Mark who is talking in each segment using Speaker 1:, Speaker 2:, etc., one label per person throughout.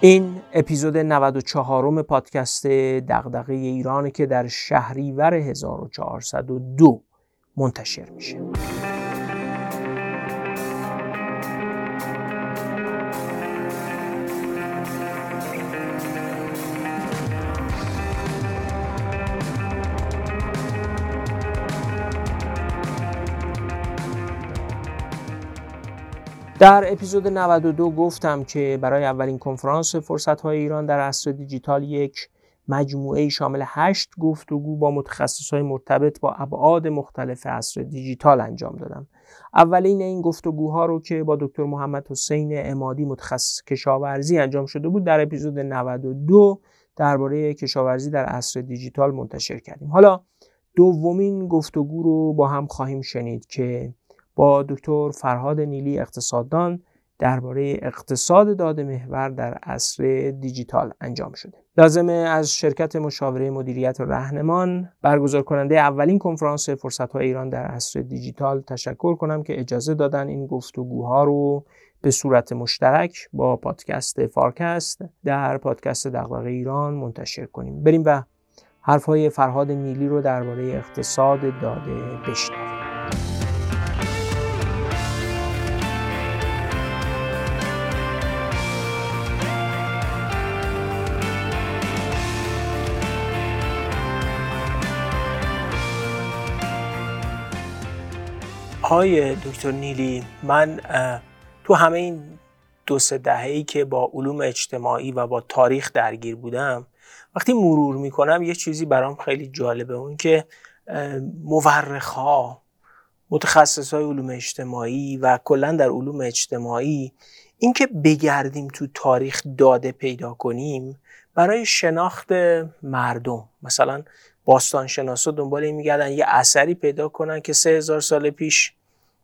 Speaker 1: این اپیزود 94 پادکست دغدغه ایران که در شهریور 1402 منتشر میشه. در اپیزود 92 گفتم که برای اولین کنفرانس فرصت های ایران در عصر دیجیتال یک مجموعه شامل هشت گفتگو با متخصص های مرتبط با ابعاد مختلف عصر دیجیتال انجام دادم. اولین این گفتگوها رو که با دکتر محمد حسین امادی متخصص کشاورزی انجام شده بود در اپیزود 92 درباره کشاورزی در عصر دیجیتال منتشر کردیم. حالا دومین گفتگو رو با هم خواهیم شنید که با دکتر فرهاد نیلی اقتصاددان درباره اقتصاد داده محور در عصر دیجیتال انجام شده. لازمه از شرکت مشاوره مدیریت رهنمان برگزار کننده اولین کنفرانس فرصت های ایران در عصر دیجیتال تشکر کنم که اجازه دادن این گفتگوها رو به صورت مشترک با پادکست فارکست در پادکست دغدغه ایران منتشر کنیم. بریم و حرفهای فرهاد نیلی رو درباره اقتصاد داده بشنویم. های دکتر نیلی من تو همه این دو سه دهه که با علوم اجتماعی و با تاریخ درگیر بودم وقتی مرور می‌کنم یه چیزی برام خیلی جالبه. اون که مورخ ها متخصص های علوم اجتماعی و کلا در علوم اجتماعی اینکه بگردیم تو تاریخ داده پیدا کنیم برای شناخت مردم. مثلا باستان شناسا دنبال این میگردن یه اثری پیدا کنن که سه هزار سال پیش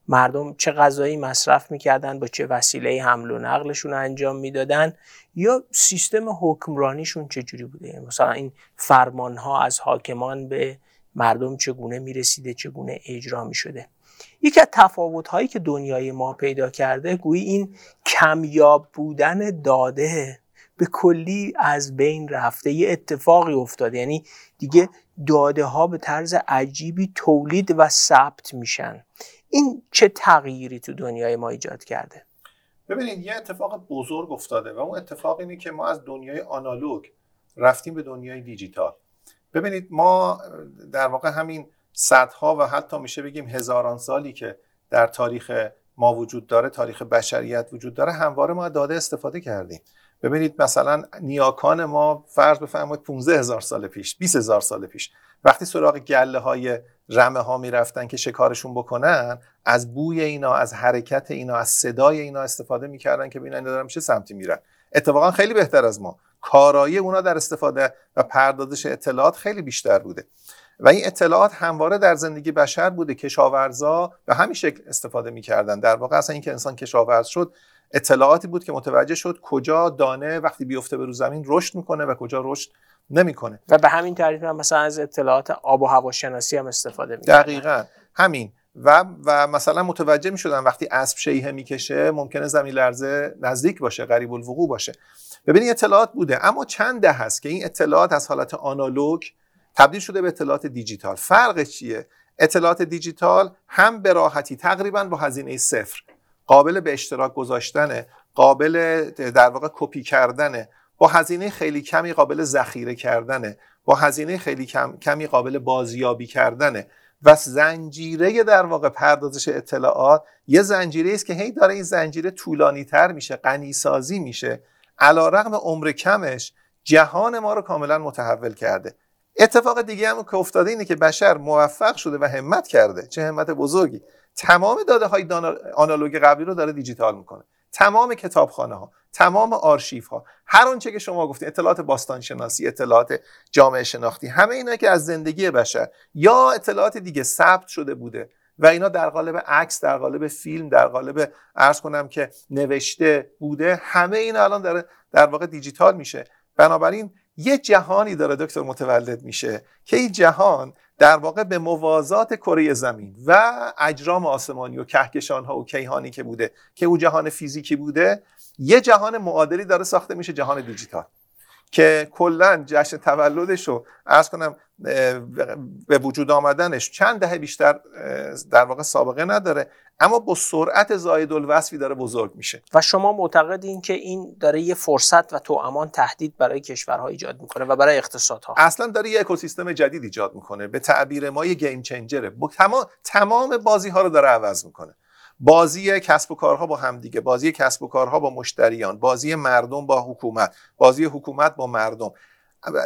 Speaker 1: مردم چه غذایی مصرف می‌کردن با چه وسیله حمل و نقلشون انجام می‌دادن یا سیستم حکمرانیشون چجوری بوده؟ مثلا این فرمان ها از حاکمان به مردم چگونه می‌رسیده چگونه اجرا می‌شده؟ یکی از تفاوت هایی که دنیای ما پیدا کرده گویی این کمیاب بودن داده به کلی از بین رفته یه اتفاقی افتاده. یعنی دیگه داده ها به طرز عجیبی تولید و ثبت میشن. این چه تغییری تو دنیای ما ایجاد کرده؟
Speaker 2: ببینید یه اتفاق بزرگ افتاده و اون اتفاق اینه که ما از دنیای آنالوگ رفتیم به دنیای دیجیتال. ببینید ما در واقع همین صدها و حتی میشه بگیم هزاران سالی که در تاریخ ما وجود داره تاریخ بشریت وجود داره همواره ما داده استفاده کردیم. ببینید مثلا نیاکان ما فرض بفرمایید 15 هزار سال پیش 20 هزار سال پیش وقتی سراغ گله های رمه ها می‌رفتن که شکارشون بکنن از بوی اینا از حرکت اینا از صدای اینا استفاده می‌کردن که ببینن دارن چه سمتی میرن. اتفاقا خیلی بهتر از ما. کارایی اونا در استفاده و پردازش اطلاعات خیلی بیشتر بوده. و این اطلاعات همواره در زندگی بشر بوده. کشاورزا به همین شکل استفاده می‌کردن. در واقع اصلا اینکه انسان کشاورز شد اطلاعاتی بود که متوجه شد کجا دانه وقتی بیفته به رو زمین رشد می‌کنه و کجا رشد نمی‌کنه.
Speaker 1: و به همین طریق هم مثلا از اطلاعات آب و هواشناسی هم استفاده می‌کنه
Speaker 2: دقیقا. همین. و و مثلا متوجه می‌شدن وقتی اسب شیهه می‌کشه ممکنه زمین لرزه نزدیک باشه قریب الوقوع باشه. ببینید اطلاعات بوده. اما چند ده هست که این اطلاعات از حالت آنالوگ تبدیل شده به اطلاعات دیجیتال. فرق چیه؟ اطلاعات دیجیتال هم به راحتی تقریبا با هزینه صفر. قابل به اشتراک گذاشتن قابل در واقع کپی کردن با هزینه خیلی کمی قابل ذخیره کردنه. با هزینه خیلی کم، کمی قابل بازیابی کردنه. و زنجیره در واقع پردازش اطلاعات یه زنجیره است که هی داره این زنجیره طولانی تر میشه غنی سازی میشه. علا رقم عمر کمش جهان ما رو کاملا متحول کرده. اتفاق دیگه هم که افتاده اینه که بشر موفق شده و همت کرده. چه همت بزرگی. تمام داده های آنالوگ قبلی رو داره دیجیتال می‌کنه. تمام کتابخانه ها تمام آرشیف ها هر آنچه که شما گفتید اطلاعات باستان شناسی اطلاعات جامعه شناختی همه اینا که از زندگی بشر. یا اطلاعات دیگه ثبت شده بوده و اینا در قالب عکس در قالب فیلم در قالب ارز کنم که نوشته بوده همه اینا الان داره در واقع دیجیتال میشه. بنابراین یه جهانی داره دکتر متولد میشه که این جهان در واقع به موازات کره زمین و اجرام آسمانی و کهکشان ها و کیهانی که بوده که او جهان فیزیکی بوده یه جهان معادلی داره ساخته میشه جهان دیجیتال. که کلا جشن تولدش رو ارز کنم به وجود آمدنش چند دهه بیشتر در واقع سابقه نداره اما با سرعت زاید الوصفی داره بزرگ میشه.
Speaker 1: و شما معتقدین که این داره یه فرصت و تو امان تهدید برای کشورها ایجاد می‌کنه و برای اقتصادها.
Speaker 2: اصلا داره یه اکوسیستم جدید ایجاد می‌کنه به تعبیر ما یه گیم چنجره. تمام تمام بازی ها رو داره عوض می‌کنه. بازی کسب و کارها با همدیگه بازی کسب و کارها با مشتریان بازی مردم با حکومت بازی حکومت با مردم.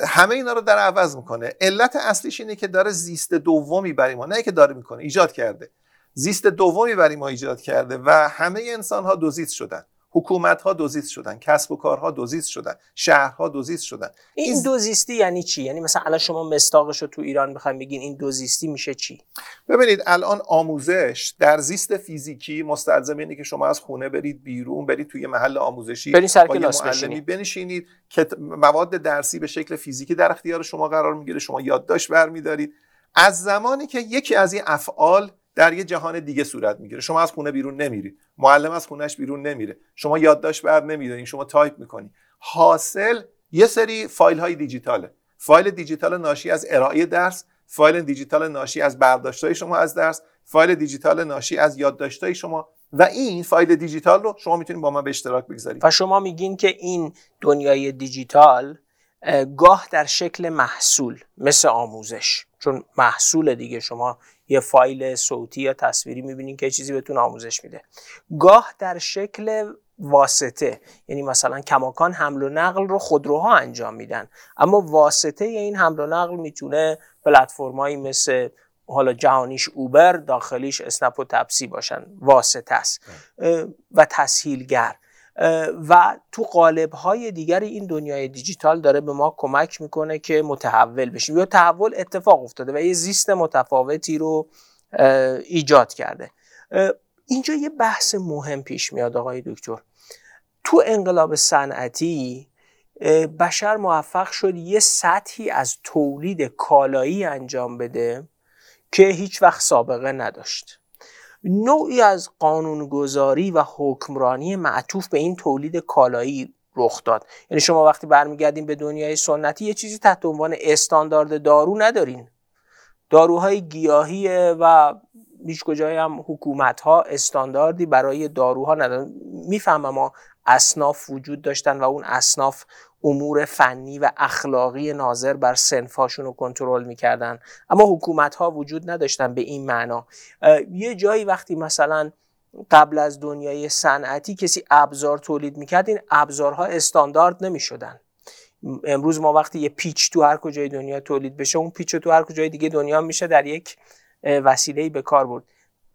Speaker 2: همه اینا رو در عوض می‌کنه. علت اصلیش اینه که داره زیست دومی برای ما نه که داره می‌کنه ایجاد کرده. زیست دومی برای ما ایجاد کرده و همه انسان ها دوزیست شدن. حکومت ها دوزیست شدن کسب و کارها دوزیست شدن شهرها دوزیست شدن.
Speaker 1: این, این دوزیستی یعنی چی؟ یعنی مثلا الان شما مستاقش رو تو ایران بخوایم بگین این دوزیستی میشه چی؟
Speaker 2: ببینید الان آموزش در زیست فیزیکی مستلزم اینه که شما از خونه برید بیرون برید توی محل آموزشی
Speaker 1: برید سر کلاس
Speaker 2: بنشینید که مواد درسی به شکل فیزیکی در اختیار شما قرار می‌گیره شما یادداشت برمیدارید. از زمانی که یکی از این افعال در یه جهان دیگه صورت می‌گیره. شما از خونه بیرون نمیرید معلم از خونهش بیرون نمیره. شما یادداشت بر نمیدارین شما تایپ می‌کنی. حاصل یه سری فایل های دیجیتاله. فایل دیجیتال ناشی از ارائه درس فایل دیجیتال ناشی از برداشت شما از درس فایل دیجیتال ناشی از یادداشت شما و این فایل دیجیتال رو شما می‌تونید با من به اشتراک بگذارید.
Speaker 1: و شما میگین که این دنیای دیجیتال گاه در شکل محصول مثل آموزش. چون محصول دیگه. شما یه فایل صوتی یا تصویری می‌بینین که چیزی بهتون آموزش میده. گاه در شکل واسطه یعنی مثلا کماکان حمل و نقل رو خودروها انجام میدن. اما واسطه این حمل و نقل می‌تونه پلتفرمایی مثل حالا جهانیش اوبر داخلیش اسنپ و تپسی باشن. واسطه است. و تسهیلگر. و تو قالب های دیگر این دنیای دیجیتال داره به ما کمک می‌کنه که متحول بشیم یا تحول اتفاق افتاده و یه زیست متفاوتی رو ایجاد کرده. اینجا یه بحث مهم پیش میاد آقای دکتر. تو انقلاب صنعتی بشر موفق شد یه سطحی از تولید کالایی انجام بده که هیچ وقت سابقه نداشت. نوعی از قانونگذاری و حکمرانی معطوف به این تولید کالایی رخ داد. یعنی شما وقتی برمیگردین به دنیای سنتی یه چیزی تحت عنوان استاندارد دارو ندارین. داروهای گیاهی و هیچ کجای هم حکومت ها استانداردی برای داروها ندارن. می‌فهمم ما اصناف وجود داشتن و اون اصناف امور فنی و اخلاقی ناظر بر سنفاشون رو کنترل می‌کردن. اما حکومت ها وجود نداشتن به این معنا. یه جایی وقتی مثلا قبل از دنیای صنعتی کسی ابزار تولید می‌کرد این ابزارها استاندارد نمی‌شدن. امروز ما وقتی یه پیچ تو هر کجای دنیا تولید بشه اون پیچ تو هر کجای دیگه دنیا میشه در یک وسیله به کار برد.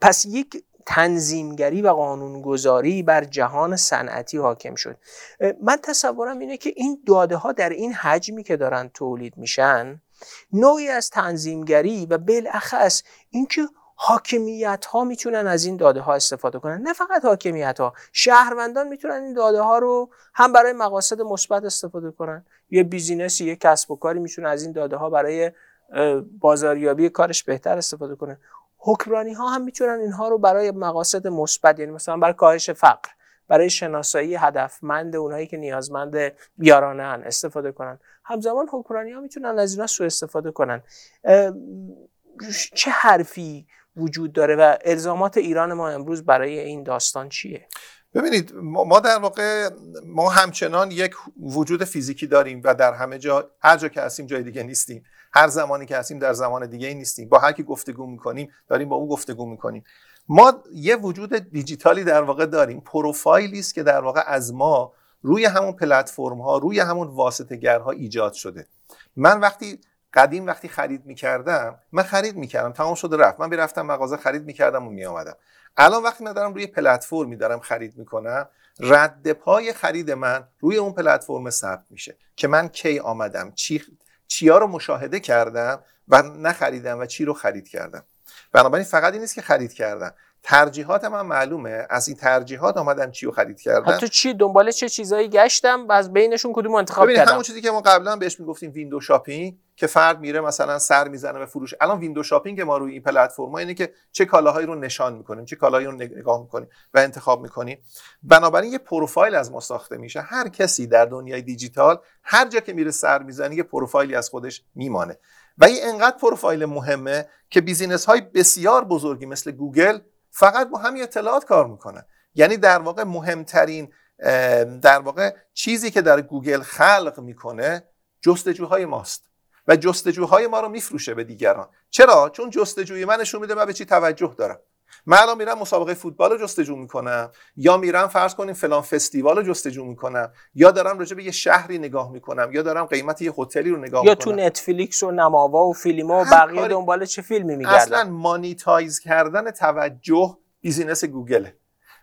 Speaker 1: پس یک تنظیمگری و قانونگذاری بر جهان صنعتی حاکم شد. من تصورم اینه که این داده ها در این حجمی که دارن تولید میشن نوعی از تنظیمگری و بالاخص اینکه حاکمیت ها می‌تونن از این داده ها استفاده کنن. نه فقط حاکمیت ها شهروندان می‌تونن این داده ها رو هم برای مقاصد مثبت استفاده کنن. یه بیزینسی یه کسب و کاری می‌تونه از این داده ها برای بازاریابی کارش بهتر استفاده کنه حکمرانی ها هم می‌تونن اینها رو برای مقاصد مثبت یعنی مثلا برای کاهش فقر برای شناسایی هدفمند اونایی که نیازمند یارانه هن استفاده کنن. همزمان حکمرانی ها می‌تونن از اینا سوء استفاده کنن. چه حرفی وجود داره و الزامات ایران ما امروز برای این داستان چیه؟
Speaker 2: ببینید ما در واقع ما همچنان یک وجود فیزیکی داریم و در همه جا هر جا که هستیم جای دیگه نیستیم. هر زمانی که هستیم در زمان دیگه نیستیم. با هر کی گفتگو می‌کنیم داریم با اون گفتگو می‌کنیم. ما یه وجود دیجیتالی در واقع داریم. پروفایلی است که در واقع از ما روی همون پلتفرم ها روی همون واسطه ها ایجاد شده. من وقتی قدیم وقتی خرید می‌کردم من خرید می‌کردم تمام شده رفت. من می‌رفتم مغازه خرید می‌کردم و میآمدم. الان وقتی من دارم روی پلتفرمی دارم خرید می‌کنم رد پای خرید من روی اون پلتفرم ثبت میشه که من کی آمدم چی چیا رو مشاهده کردم و نخریدم و چی رو خرید کردم. بنابراین فقط این نیست که خرید کردم. ترجیحات من معلومه. از این ترجیحات آمدم چی رو خرید کردم.
Speaker 1: حتی چی؟ دنبال چه چیزایی گشتم؟ و از بینشون کدوم انتخاب کردم
Speaker 2: همون چیزی که ما قبلا بهش می‌گفتیم window shopping که فرد میره مثلا سر می‌زنه به فروش. الان window shopping ما روی این پلتفرم اینه که چه کالاهایی رو نشان می‌کنیم چه کالاهایی رو نگاه می‌کنیم و انتخاب می‌کنیم. بنابراین یه پروفایل از ما ساخته میشه. هر کسی در دنیای دیجیتال هر جا که میره سر می‌زنه یه پروفایلی از خودش میمانه. و این انقدر پروفایل مهمه که business های بسیار بزرگی مثل گوگل فقط با همین اطلاعات کار می‌کنن یعنی در واقع مهمترین در واقع چیزی که در گوگل خلق می‌کنه جستجوهای ماست. و جستجوهای ما رو میفروشه به دیگران. چرا؟ چون جستجوی من نشون میده من به چی توجه دارم؟ من الان میرم مسابقه فوتبال رو جستجو می‌کنم یا میرم فرض کنیم فلان فستیوال رو جستجو می‌کنم یا دارم راجع به یه شهری نگاه می‌کنم یا دارم قیمت یه هتلی رو نگاه
Speaker 1: یا
Speaker 2: می‌کنم.
Speaker 1: تو نتفلیکس و نماوا و فیلم و بقیه
Speaker 2: کاری-
Speaker 1: دنبال چه فیلمی
Speaker 2: اصلا
Speaker 1: میگردن
Speaker 2: monetize کردن توجه business گوگله.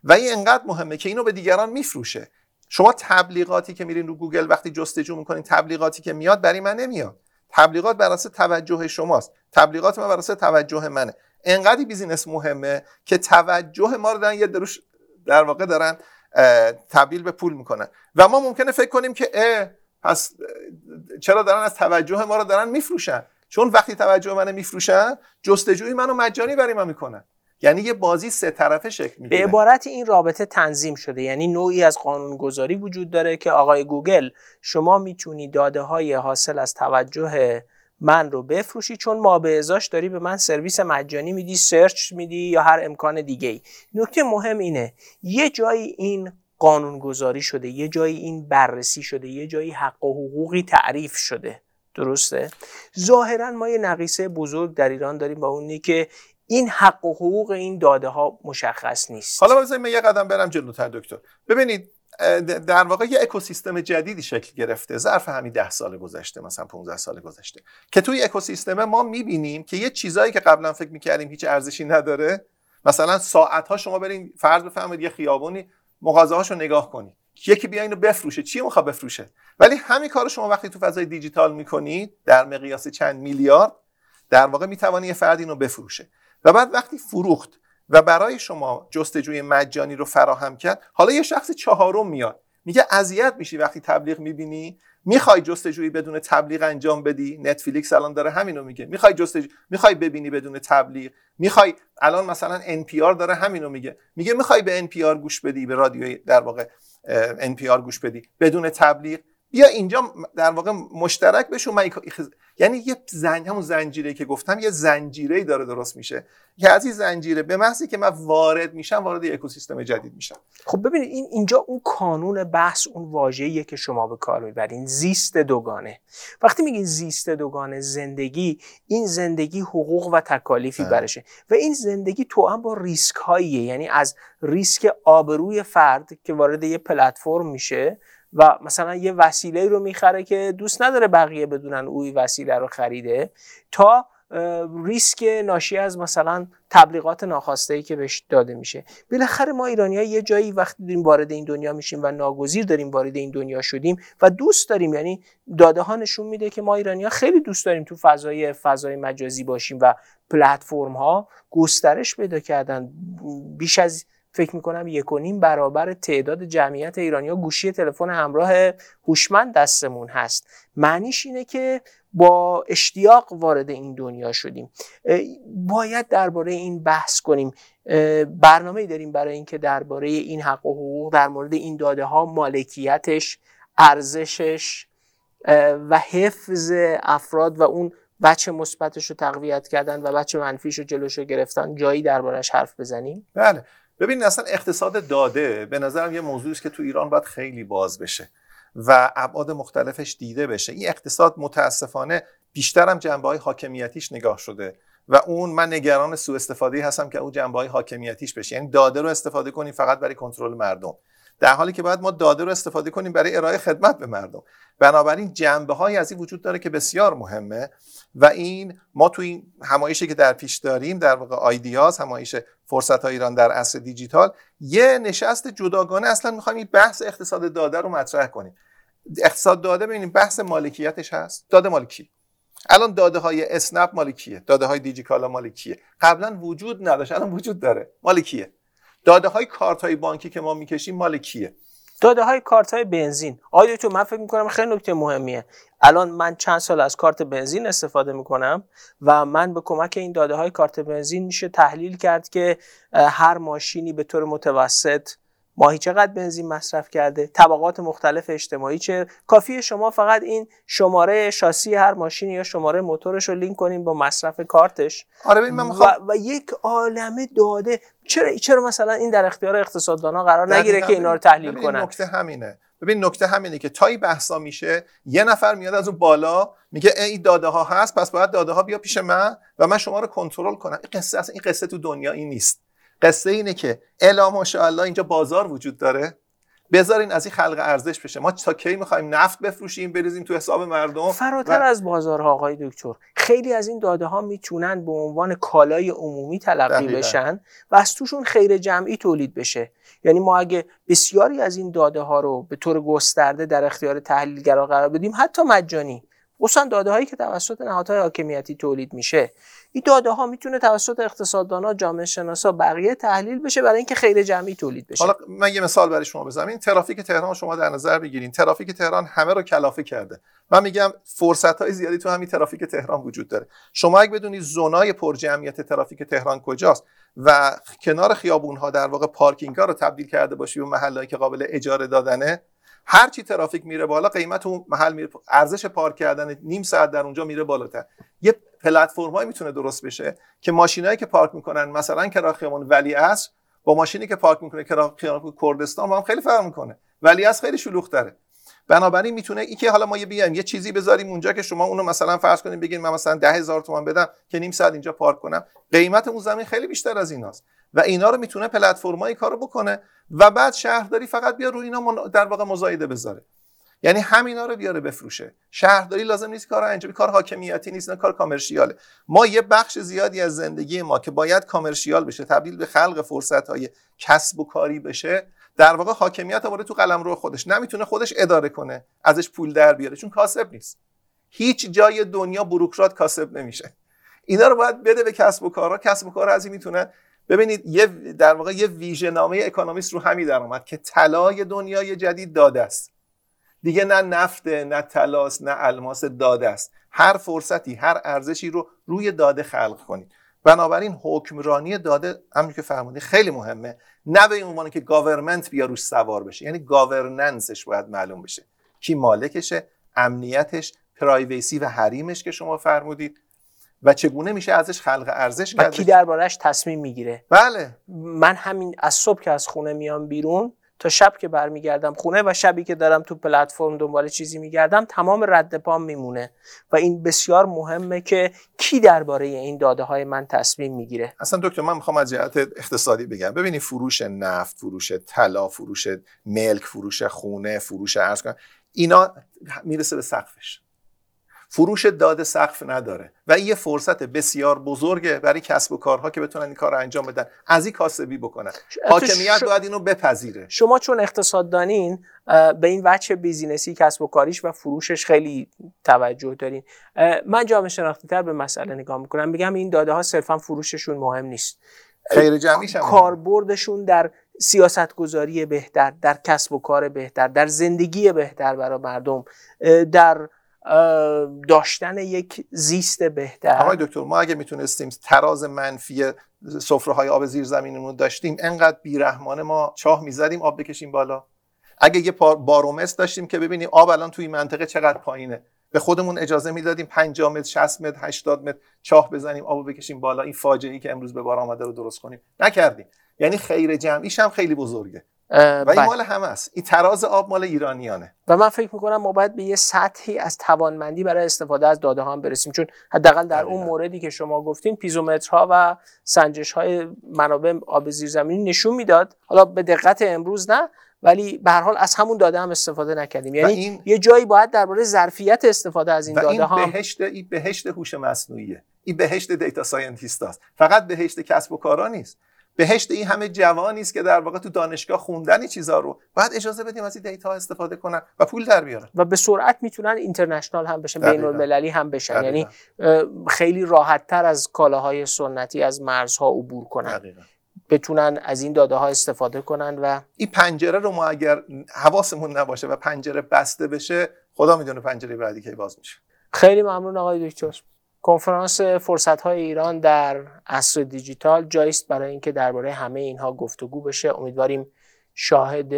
Speaker 2: و این انقدر مهمه که اینو به دیگران میفروشه. شما تبلیغاتی که میرین رو گوگل وقتی جستجو می‌کنین تبلیغاتی که میاد برای من نمیاد. تبلیغات بر اساس توجه شماست. تبلیغات من بر اساس توجه منه. انقدر business مهمه که توجه ما رو دارن یه دروش در واقع دارن تبدیل به پول می‌کنن. و ما ممکنه فکر کنیم که اه پس چرا دارن از توجه ما رو دارن میفروشن؟ چون وقتی توجه منو میفروشن جستجوی منو مجانی برای من می‌کنن. یعنی یه بازی سه طرفه شکل
Speaker 1: به
Speaker 2: می‌گیره
Speaker 1: عبارت این رابطه تنظیم شده. یعنی نوعی از قانونگذاری وجود داره که آقای گوگل شما می‌تونی داده های حاصل از توجه من رو بفروشی چون ما به ازاش داری به من سرویس مجانی میدی سرچ میدی یا هر امکان دیگه ای نکته مهم اینه یه جایی این قانونگذاری شده یه جایی این بررسی شده یه جایی حق و حقوقی تعریف شده. درسته؟ ظاهرا ما یه نقیصه بزرگ در ایران داریم و اونی که این حق و حقوق این داده ها مشخص نیست.
Speaker 2: حالا بذارید من یه قدم برم جلوتر دکتر. ببینید در واقع یه اکوسیستم جدیدی شکل گرفته ظرف همین ده سال گذشته مثلا 15 سال گذشته که توی اکوسیستم ما می‌بینیم که یه چیزایی که قبلا فکر می‌کردیم هیچ ارزشی نداره مثلا ساعت ها شما برین فرض بفرمایید یه خیابونی مغازه هاشو نگاه کنید. یکی بیا اینو بفروشه. چی می‌خواد بفروشه؟ ولی همین کارو شما وقتی تو فضای دیجیتال می‌کنید در مقیاس چند میلیارد در واقع می‌توانی یه فرد اینو بفروشه. و بعد وقتی فروخت و برای شما جستجوی مجانی رو فراهم کرد حالا یه شخص چهارم میاد. میگه اذیت میشی وقتی تبلیغ می‌بینی؟ می‌خوای جستجویی بدون تبلیغ انجام بدی؟ نتفلیکس الان داره همینو میگه. می‌خوای جستجو می‌خوای ببینی بدون تبلیغ؟ می‌خوای الان مثلا NPR داره همینو میگه. میگه می‌خوای به NPR گوش بدی به رادیو در واقع NPR گوش بدی بدون تبلیغ؟ بیا اینجا در واقع مشترک بشو من یعنی یه زنج همون زنجیره که گفتم یه زنجیره داره درست میشه. که از این زنجیره به محضی که من وارد میشم وارد اکوسیستم جدید میشم.
Speaker 1: خب ببینید این اینجا اون کانون بحث اون واژه‌ایه که شما به کار می‌برین زیست دوگانه. وقتی میگین زیست دوگانه زندگی این زندگی حقوق و تکالیفی
Speaker 2: بله.
Speaker 1: برشه. و این زندگی تو هم با ریسک هاییه یعنی از ریسک آبروی فرد که وارد یه پلتفرم میشه و مثلا یه وسیله رو می‌خره که دوست نداره بقیه بدونن اوی وسیله رو خریده تا ریسک ناشی از مثلا تبلیغات ناخواسته که بهش داده میشه. بالاخره ما ایرانی ها یه جایی وقتی داریم وارد این دنیا میشیم و ناگزیر داریم وارد این دنیا شدیم و دوست داریم. یعنی داده ها نشون میده که ما ایرانی ها خیلی دوست داریم تو فضای فضای مجازی باشیم و پلتفرم ها گسترش پیدا کردن. بیش از فکر می‌کنم یک و نیم برابر تعداد جمعیت ایرانی ها گوشی تلفن همراه هوشمند دستمون هست. معنیش اینه که با اشتیاق وارد این دنیا شدیم. باید درباره این بحث کنیم. برنامه داریم برای اینکه درباره این حق و حقوق در مورد این داده ها مالکیتش ارزشش و حفظ افراد و اون بچه مثبتش رو تقویت کردن و بچه منفیش رو جلوش رو گرفتن. جایی دربارش حرف بزنیم.
Speaker 2: بله. ببینید اصلا اقتصاد داده به نظرم یه موضوعی است که تو ایران باید خیلی باز بشه و ابعاد مختلفش دیده بشه. این اقتصاد متاسفانه بیشترم جنبه های حاکمیتیش نگاه شده و اون من نگران سوء استفاده هستم که اون جنبه های حاکمیتیش بشه. یعنی داده رو استفاده کنیم فقط برای کنترل مردم. در حالی که باید ما داده رو استفاده کنیم برای ارائه خدمت به مردم. بنابراین جنبه های از این وجود داره که بسیار مهمه و این ما تو این همایشی که در پیش داریم در واقع آیدیاز همایش فرصت های ایران در عصر دیجیتال یه نشست جداگانه اصلا می‌خوایم این بحث اقتصاد داده رو مطرح کنیم. اقتصاد داده ببینیم بحث مالکیتش هست. داده مالکی الان داده های اسنپ مال کیه؟ داده های دیجیکالا مال کیه؟ قبلا وجود نداشت الان وجود داره. مال کیه؟ داده های کارت های بانکی که ما می‌کشیم مال کیه؟
Speaker 1: داده های کارت های بنزین. آیا تو من فکر می‌کنم خیلی نکته مهمیه. الان من چند سال از کارت بنزین استفاده می‌کنم و من به کمک این داده های کارت بنزین میشه تحلیل کرد که هر ماشینی به طور متوسط ماهی چقدر بنزین مصرف کرده طبقات مختلف اجتماعی چه؟ کافیه شما فقط این شماره شاسی هر ماشین یا شماره موتورش رو لینک کنیم با مصرف کارتش.
Speaker 2: آره من و,
Speaker 1: و یک عالمه داده. چرا چرا مثلا این در اختیار اقتصاددانا قرار نگیره که اینا رو تحلیل کنن؟
Speaker 2: نکته همینه. ببین نکته همینه که تا این بحثا میشه یه نفر میاد از اون بالا میگه این داده ها هست پس باید داده ها بیا پیش من و من شما رو کنترل کنم. این قصه اصلا این قصه تو دنیا این نیست. قصه اینه که الا ماشاءالله اینجا بازار وجود داره. بذارین از این خلق ارزش بشه. ما تا کی می‌خوایم نفت بفروشیم بریزیم تو حساب مردم
Speaker 1: فراتر و... از بازارها آقای دکتر. خیلی از این داده ها می‌تونن به عنوان کالای عمومی تلقی بشن و از توشون خیر جمعی تولید بشه. یعنی ما اگه بسیاری از این داده ها رو به طور گسترده در اختیار تحلیلگرا قرار بدیم حتی مجانی. خصوصا داده هایی که توسط نهادهای حاکمیتی تولید میشه. این داده ها می‌تونه توسط اقتصاددانا جامعه شناسا بقیه تحلیل بشه برای اینکه خیر جمعی تولید بشه.
Speaker 2: حالا من یه مثال برای شما بزنم. این ترافیک تهران شما در نظر بگیرین. ترافیک تهران همه رو کلافه کرده. من میگم فرصت های زیادی تو همین ترافیک تهران وجود داره. شما اگه بدونید زونای پرجمعیت ترافیک تهران کجاست و کنار خیابون ها در واقع پارکینگ ها رو تبدیل کرده باشی و محلهایی که قابل اجاره دادنه هر چی ترافیک میره بالا قیمت اون محل میره ارزش پارک کردن نیم ساعت در اونجا میره بالاتر. یه پلتفرمایی می‌تونه درست بشه که ماشینایی که پارک می‌کنن مثلا کرا خیابان ولی با ماشینی که پارک می‌کنه کرا خیابان کردستان با هم خیلی فرق می‌کنه. ولی از خیلی شلوغ تره. بنابراین می‌تونه ای که حالا ما یه بیایم یه چیزی بذاریم اونجا که شما اونو مثلا فرض کنیم بگین من مثلا ده هزار تومان بدم که نیم ساعت اینجا پارک کنم. قیمت اون زمین خیلی بیشتر از ایناست و اینا رو می‌تونه پلتفرمای کارو بکنه و بعد شهرداری فقط بیا روی اینا در واقع مزایده بذاره. یعنی همینا رو بیاره بفروشه. شهرداری لازم نیست کار انجام کار حاکمیتی نیست نه کار کامرشیاله. ما یه بخش زیادی از زندگی ما که باید کامرشیال بشه تبدیل به خلق فرصت های کسب و کاری بشه در واقع حاکمیت آورده تو قلم رو خودش. نمی‌تونه خودش اداره کنه ازش پول در بیاره چون کاسب نیست. هیچ جای دنیا بروکرات کاسب نمیشه. اینا رو باید بده به کسب و کارها کسب و کار از این می‌تونه. ببینید یه در واقع یه ویژه نامه اکونومیست رو همین در اومد که طلای دنیای جدید داده است. دیگه نه نفت نه طلاست نه الماس داده است. هر فرصتی هر ارزشی رو روی داده خلق کنید. بنابراین حکمرانی داده همونجور که فرمودی خیلی مهمه. نه به این عنوان که government بیا روش سوار بشه. یعنی governance ش باید معلوم بشه. کی مالکشه امنیتش privacy و حریمش که شما فرمودید. و چگونه میشه ازش خلق ارزش
Speaker 1: و کی دربارش تصمیم می‌گیره؟
Speaker 2: بله.
Speaker 1: من همین از صبح که از خونه میام بیرون تا شب که برمیگردم خونه و شبی که دارم تو پلتفرم دنبال چیزی میگردم تمام رد پام میمونه و این بسیار مهمه که کی درباره این داده های من تصمیم می‌گیره.
Speaker 2: اصلا دکتر من می‌خوام از جهت اقتصادی بگم. ببینید فروش نفت فروش طلا فروش ملک فروش خونه فروش ارز اینا می‌رسه به سقفش. فروش داده سقف نداره. و این یه فرصت بسیار بزرگه برای کسب و کارها که بتونن این کار رو انجام بدن. از این کاسبی بکنن. حاکمیت ش... باید اینو بپذیره.
Speaker 1: شما چون اقتصاددانین به این وجه بیزینسی کسب و کاریش و فروشش خیلی توجه دارین. من جامعه شناختی تر به مسئله نگاه می‌کنم. میگم این داده ها صرفا فروششون مهم نیست.
Speaker 2: خیر جمعیش
Speaker 1: کاربردشون در سیاست گذاری بهتر در کسب و کار بهتر در زندگی بهتر برای مردم. در داشتن یک زیست بهتر.
Speaker 2: آقای دکتر ما اگه می‌تونستیم تراز منفی سفره های آب زیر زمینمون داشتیم انقدر بیرحمانه ما چاه می‌زدیم آب بکشیم بالا. اگه یه بارومتر داشتیم که ببینیم آب الان توی منطقه چقدر پایینه. به خودمون اجازه می‌دادیم 50 متر 60 متر 80 متر چاه بزنیم آب بکشیم بالا. این فاجعه ای که امروز به بار آمده رو درست کنیم. نکردیم. یعنی خیر جمعیش هم خیلی بزرگه. و این بله. مال همه است. این تراز آب مال ایرانیانه.
Speaker 1: و من فکر می‌کنم ما باید به یه سطحی از توانمندی برای استفاده از داده ها هم برسیم. چون حداقل در اون موردی که شما گفتین پیزومترها و سنجش های منابع آب زیرزمینی نشون می‌داد. حالا به دقت امروز نه ولی به هر حال از همون داده هم استفاده نکردیم. یعنی این یه جایی باید درباره ظرفیت استفاده از این داده این
Speaker 2: ها بهشت این بهشت هوش مصنوعیه. این بهشت data scientist فقط بهشت کسب و کارا نیست. بهشت این همه جوانی است که در واقع تو دانشگاه خوندن چیزا رو بعد اجازه بدیم از این data استفاده کنن و پول در بیارن.
Speaker 1: و به سرعت می‌تونن international هم بشن بین المللی هم بشن. یعنی خیلی راحت تر از کالاهای سنتی از مرزها عبور کنن. دقیقا. بتونن از این داده ها استفاده کنن و
Speaker 2: این پنجره رو ما اگر حواسمون نباشه و پنجره بسته بشه خدا می‌دونه پنجره بعدی کی باز میشه.
Speaker 1: خیلی ممنون آقای دکتر. کنفرانس فرصت های ایران در عصر دیجیتال جایست برای اینکه درباره همه اینها گفتگو بشه. امیدواریم شاهد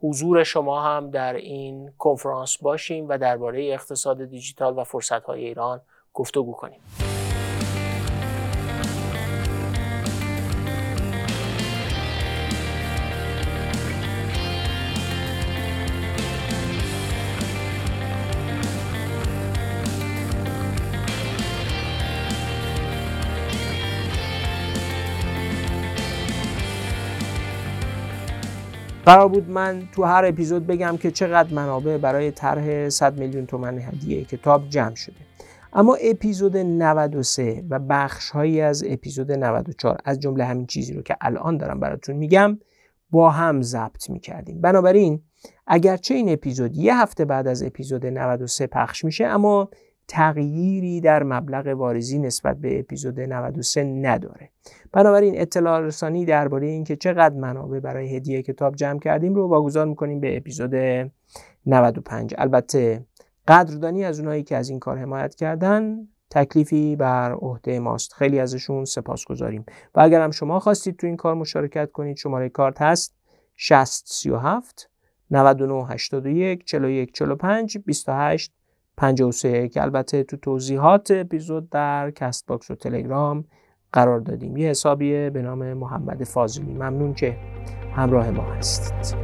Speaker 1: حضور شما هم در این کنفرانس باشیم و درباره اقتصاد دیجیتال و فرصت های ایران گفتگو کنیم. قرار بود من تو هر اپیزود بگم که چقدر منابع برای طرح 100 میلیون تومن هدیه کتاب جمع شده. اما اپیزود 93 و بخش هایی از اپیزود 94 از جمله همین چیزی رو که الان دارم براتون میگم با هم ضبط می‌کردیم. بنابراین اگرچه این اپیزود یه هفته بعد از اپیزود 93 پخش میشه اما تغییری در مبلغ وارزی نسبت به اپیزود 93 نداره. بنابراین اطلاع رسانی درباره اینکه چقدر منابع برای هدیه کتاب جمع کردیم رو واگذار می‌کنیم به اپیزود 95 البته قدردانی از اونایی که از این کار حمایت کردن تکلیفی بر عهده ماست. خیلی ازشون سپاسگزاریم. و اگر هم شما خواستید تو این کار مشارکت کنید شماره کارت هست 6037 99 81 41 45 28 53 که البته تو توضیحات اپیزود در Castbox و تلگرام قرار دادیم. یه حسابیه به نام محمد فاضلی. ممنون که همراه ما هستید.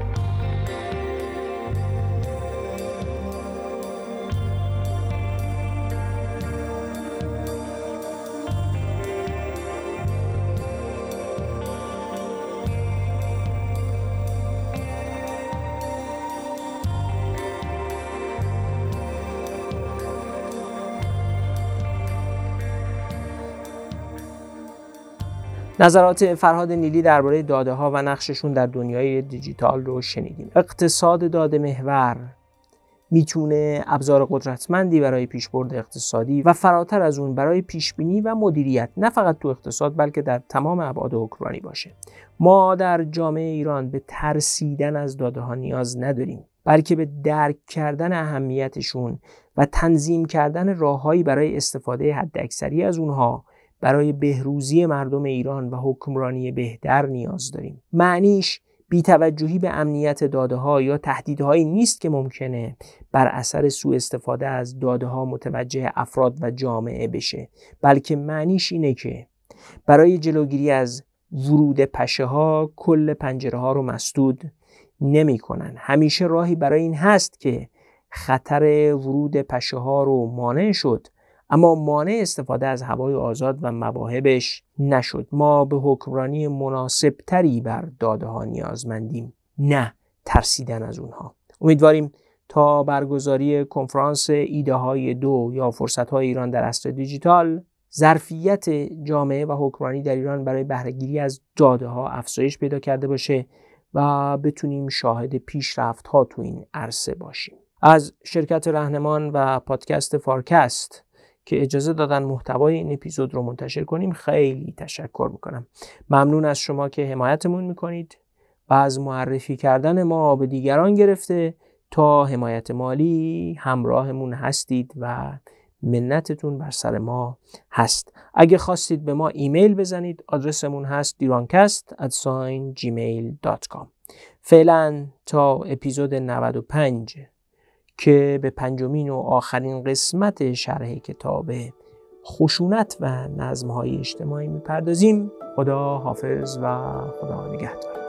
Speaker 1: نظرات فرهاد نیلی درباره داده ها و نقششون در دنیای دیجیتال رو شنیدیم. اقتصاد داده محور می‌تونه ابزار قدرتمندی برای پیشبرد اقتصادی و فراتر از اون برای پیشبینی و مدیریت نه فقط تو اقتصاد بلکه در تمام ابعاد حکمرانی باشه. ما در جامعه ایران به ترسیدن از داده ها نیاز نداریم بلکه به درک کردن اهمیتشون و تنظیم کردن راههایی برای استفاده حداکثری از اونها برای بهروزی مردم ایران و حکمرانی بهتر نیاز داریم معنیش بیتوجهی به امنیت داده ها یا تهدیدهایی نیست که ممکنه بر اثر سوء استفاده از داده ها متوجه افراد و جامعه بشه بلکه معنیش اینه که برای جلوگیری از ورود پشه ها کل پنجره ها رو مسدود نمی کنن. همیشه راهی برای این هست که خطر ورود پشه ها رو مانع شد اما مانع استفاده از هوای آزاد و مواهبش نشد. ما به حکمرانی مناسب تری بر داده ها نیازمندیم نه ترسیدن از اونها. امیدواریم تا برگزاری کنفرانس ایده های دو یا فرصت های ایران در عصر دیجیتال ظرفیت جامعه و حکمرانی در ایران برای بهرهگیری از داده ها افزایش پیدا کرده باشه و بتونیم شاهد پیشرفت ها تو این عرصه باشیم. از شرکت رهنمان و پادکست فارکست که اجازه دادن محتوای این اپیزود رو منتشر کنیم. خیلی تشکر می‌کنم. ممنون از شما که حمایتمون می‌کنید و از معرفی کردن ما به دیگران گرفته. تا حمایت مالی همراهمون هستید و منتتون بر سر ما هست. اگه خواستید به ما ایمیل بزنید آدرسمون هست دیرانکست فعلا تا اپیزود 95 که به پنجمین و آخرین قسمت شرح کتاب خشونت و نظمهای اجتماعی می‌پردازیم. خدا حافظ و خدا نگهدار.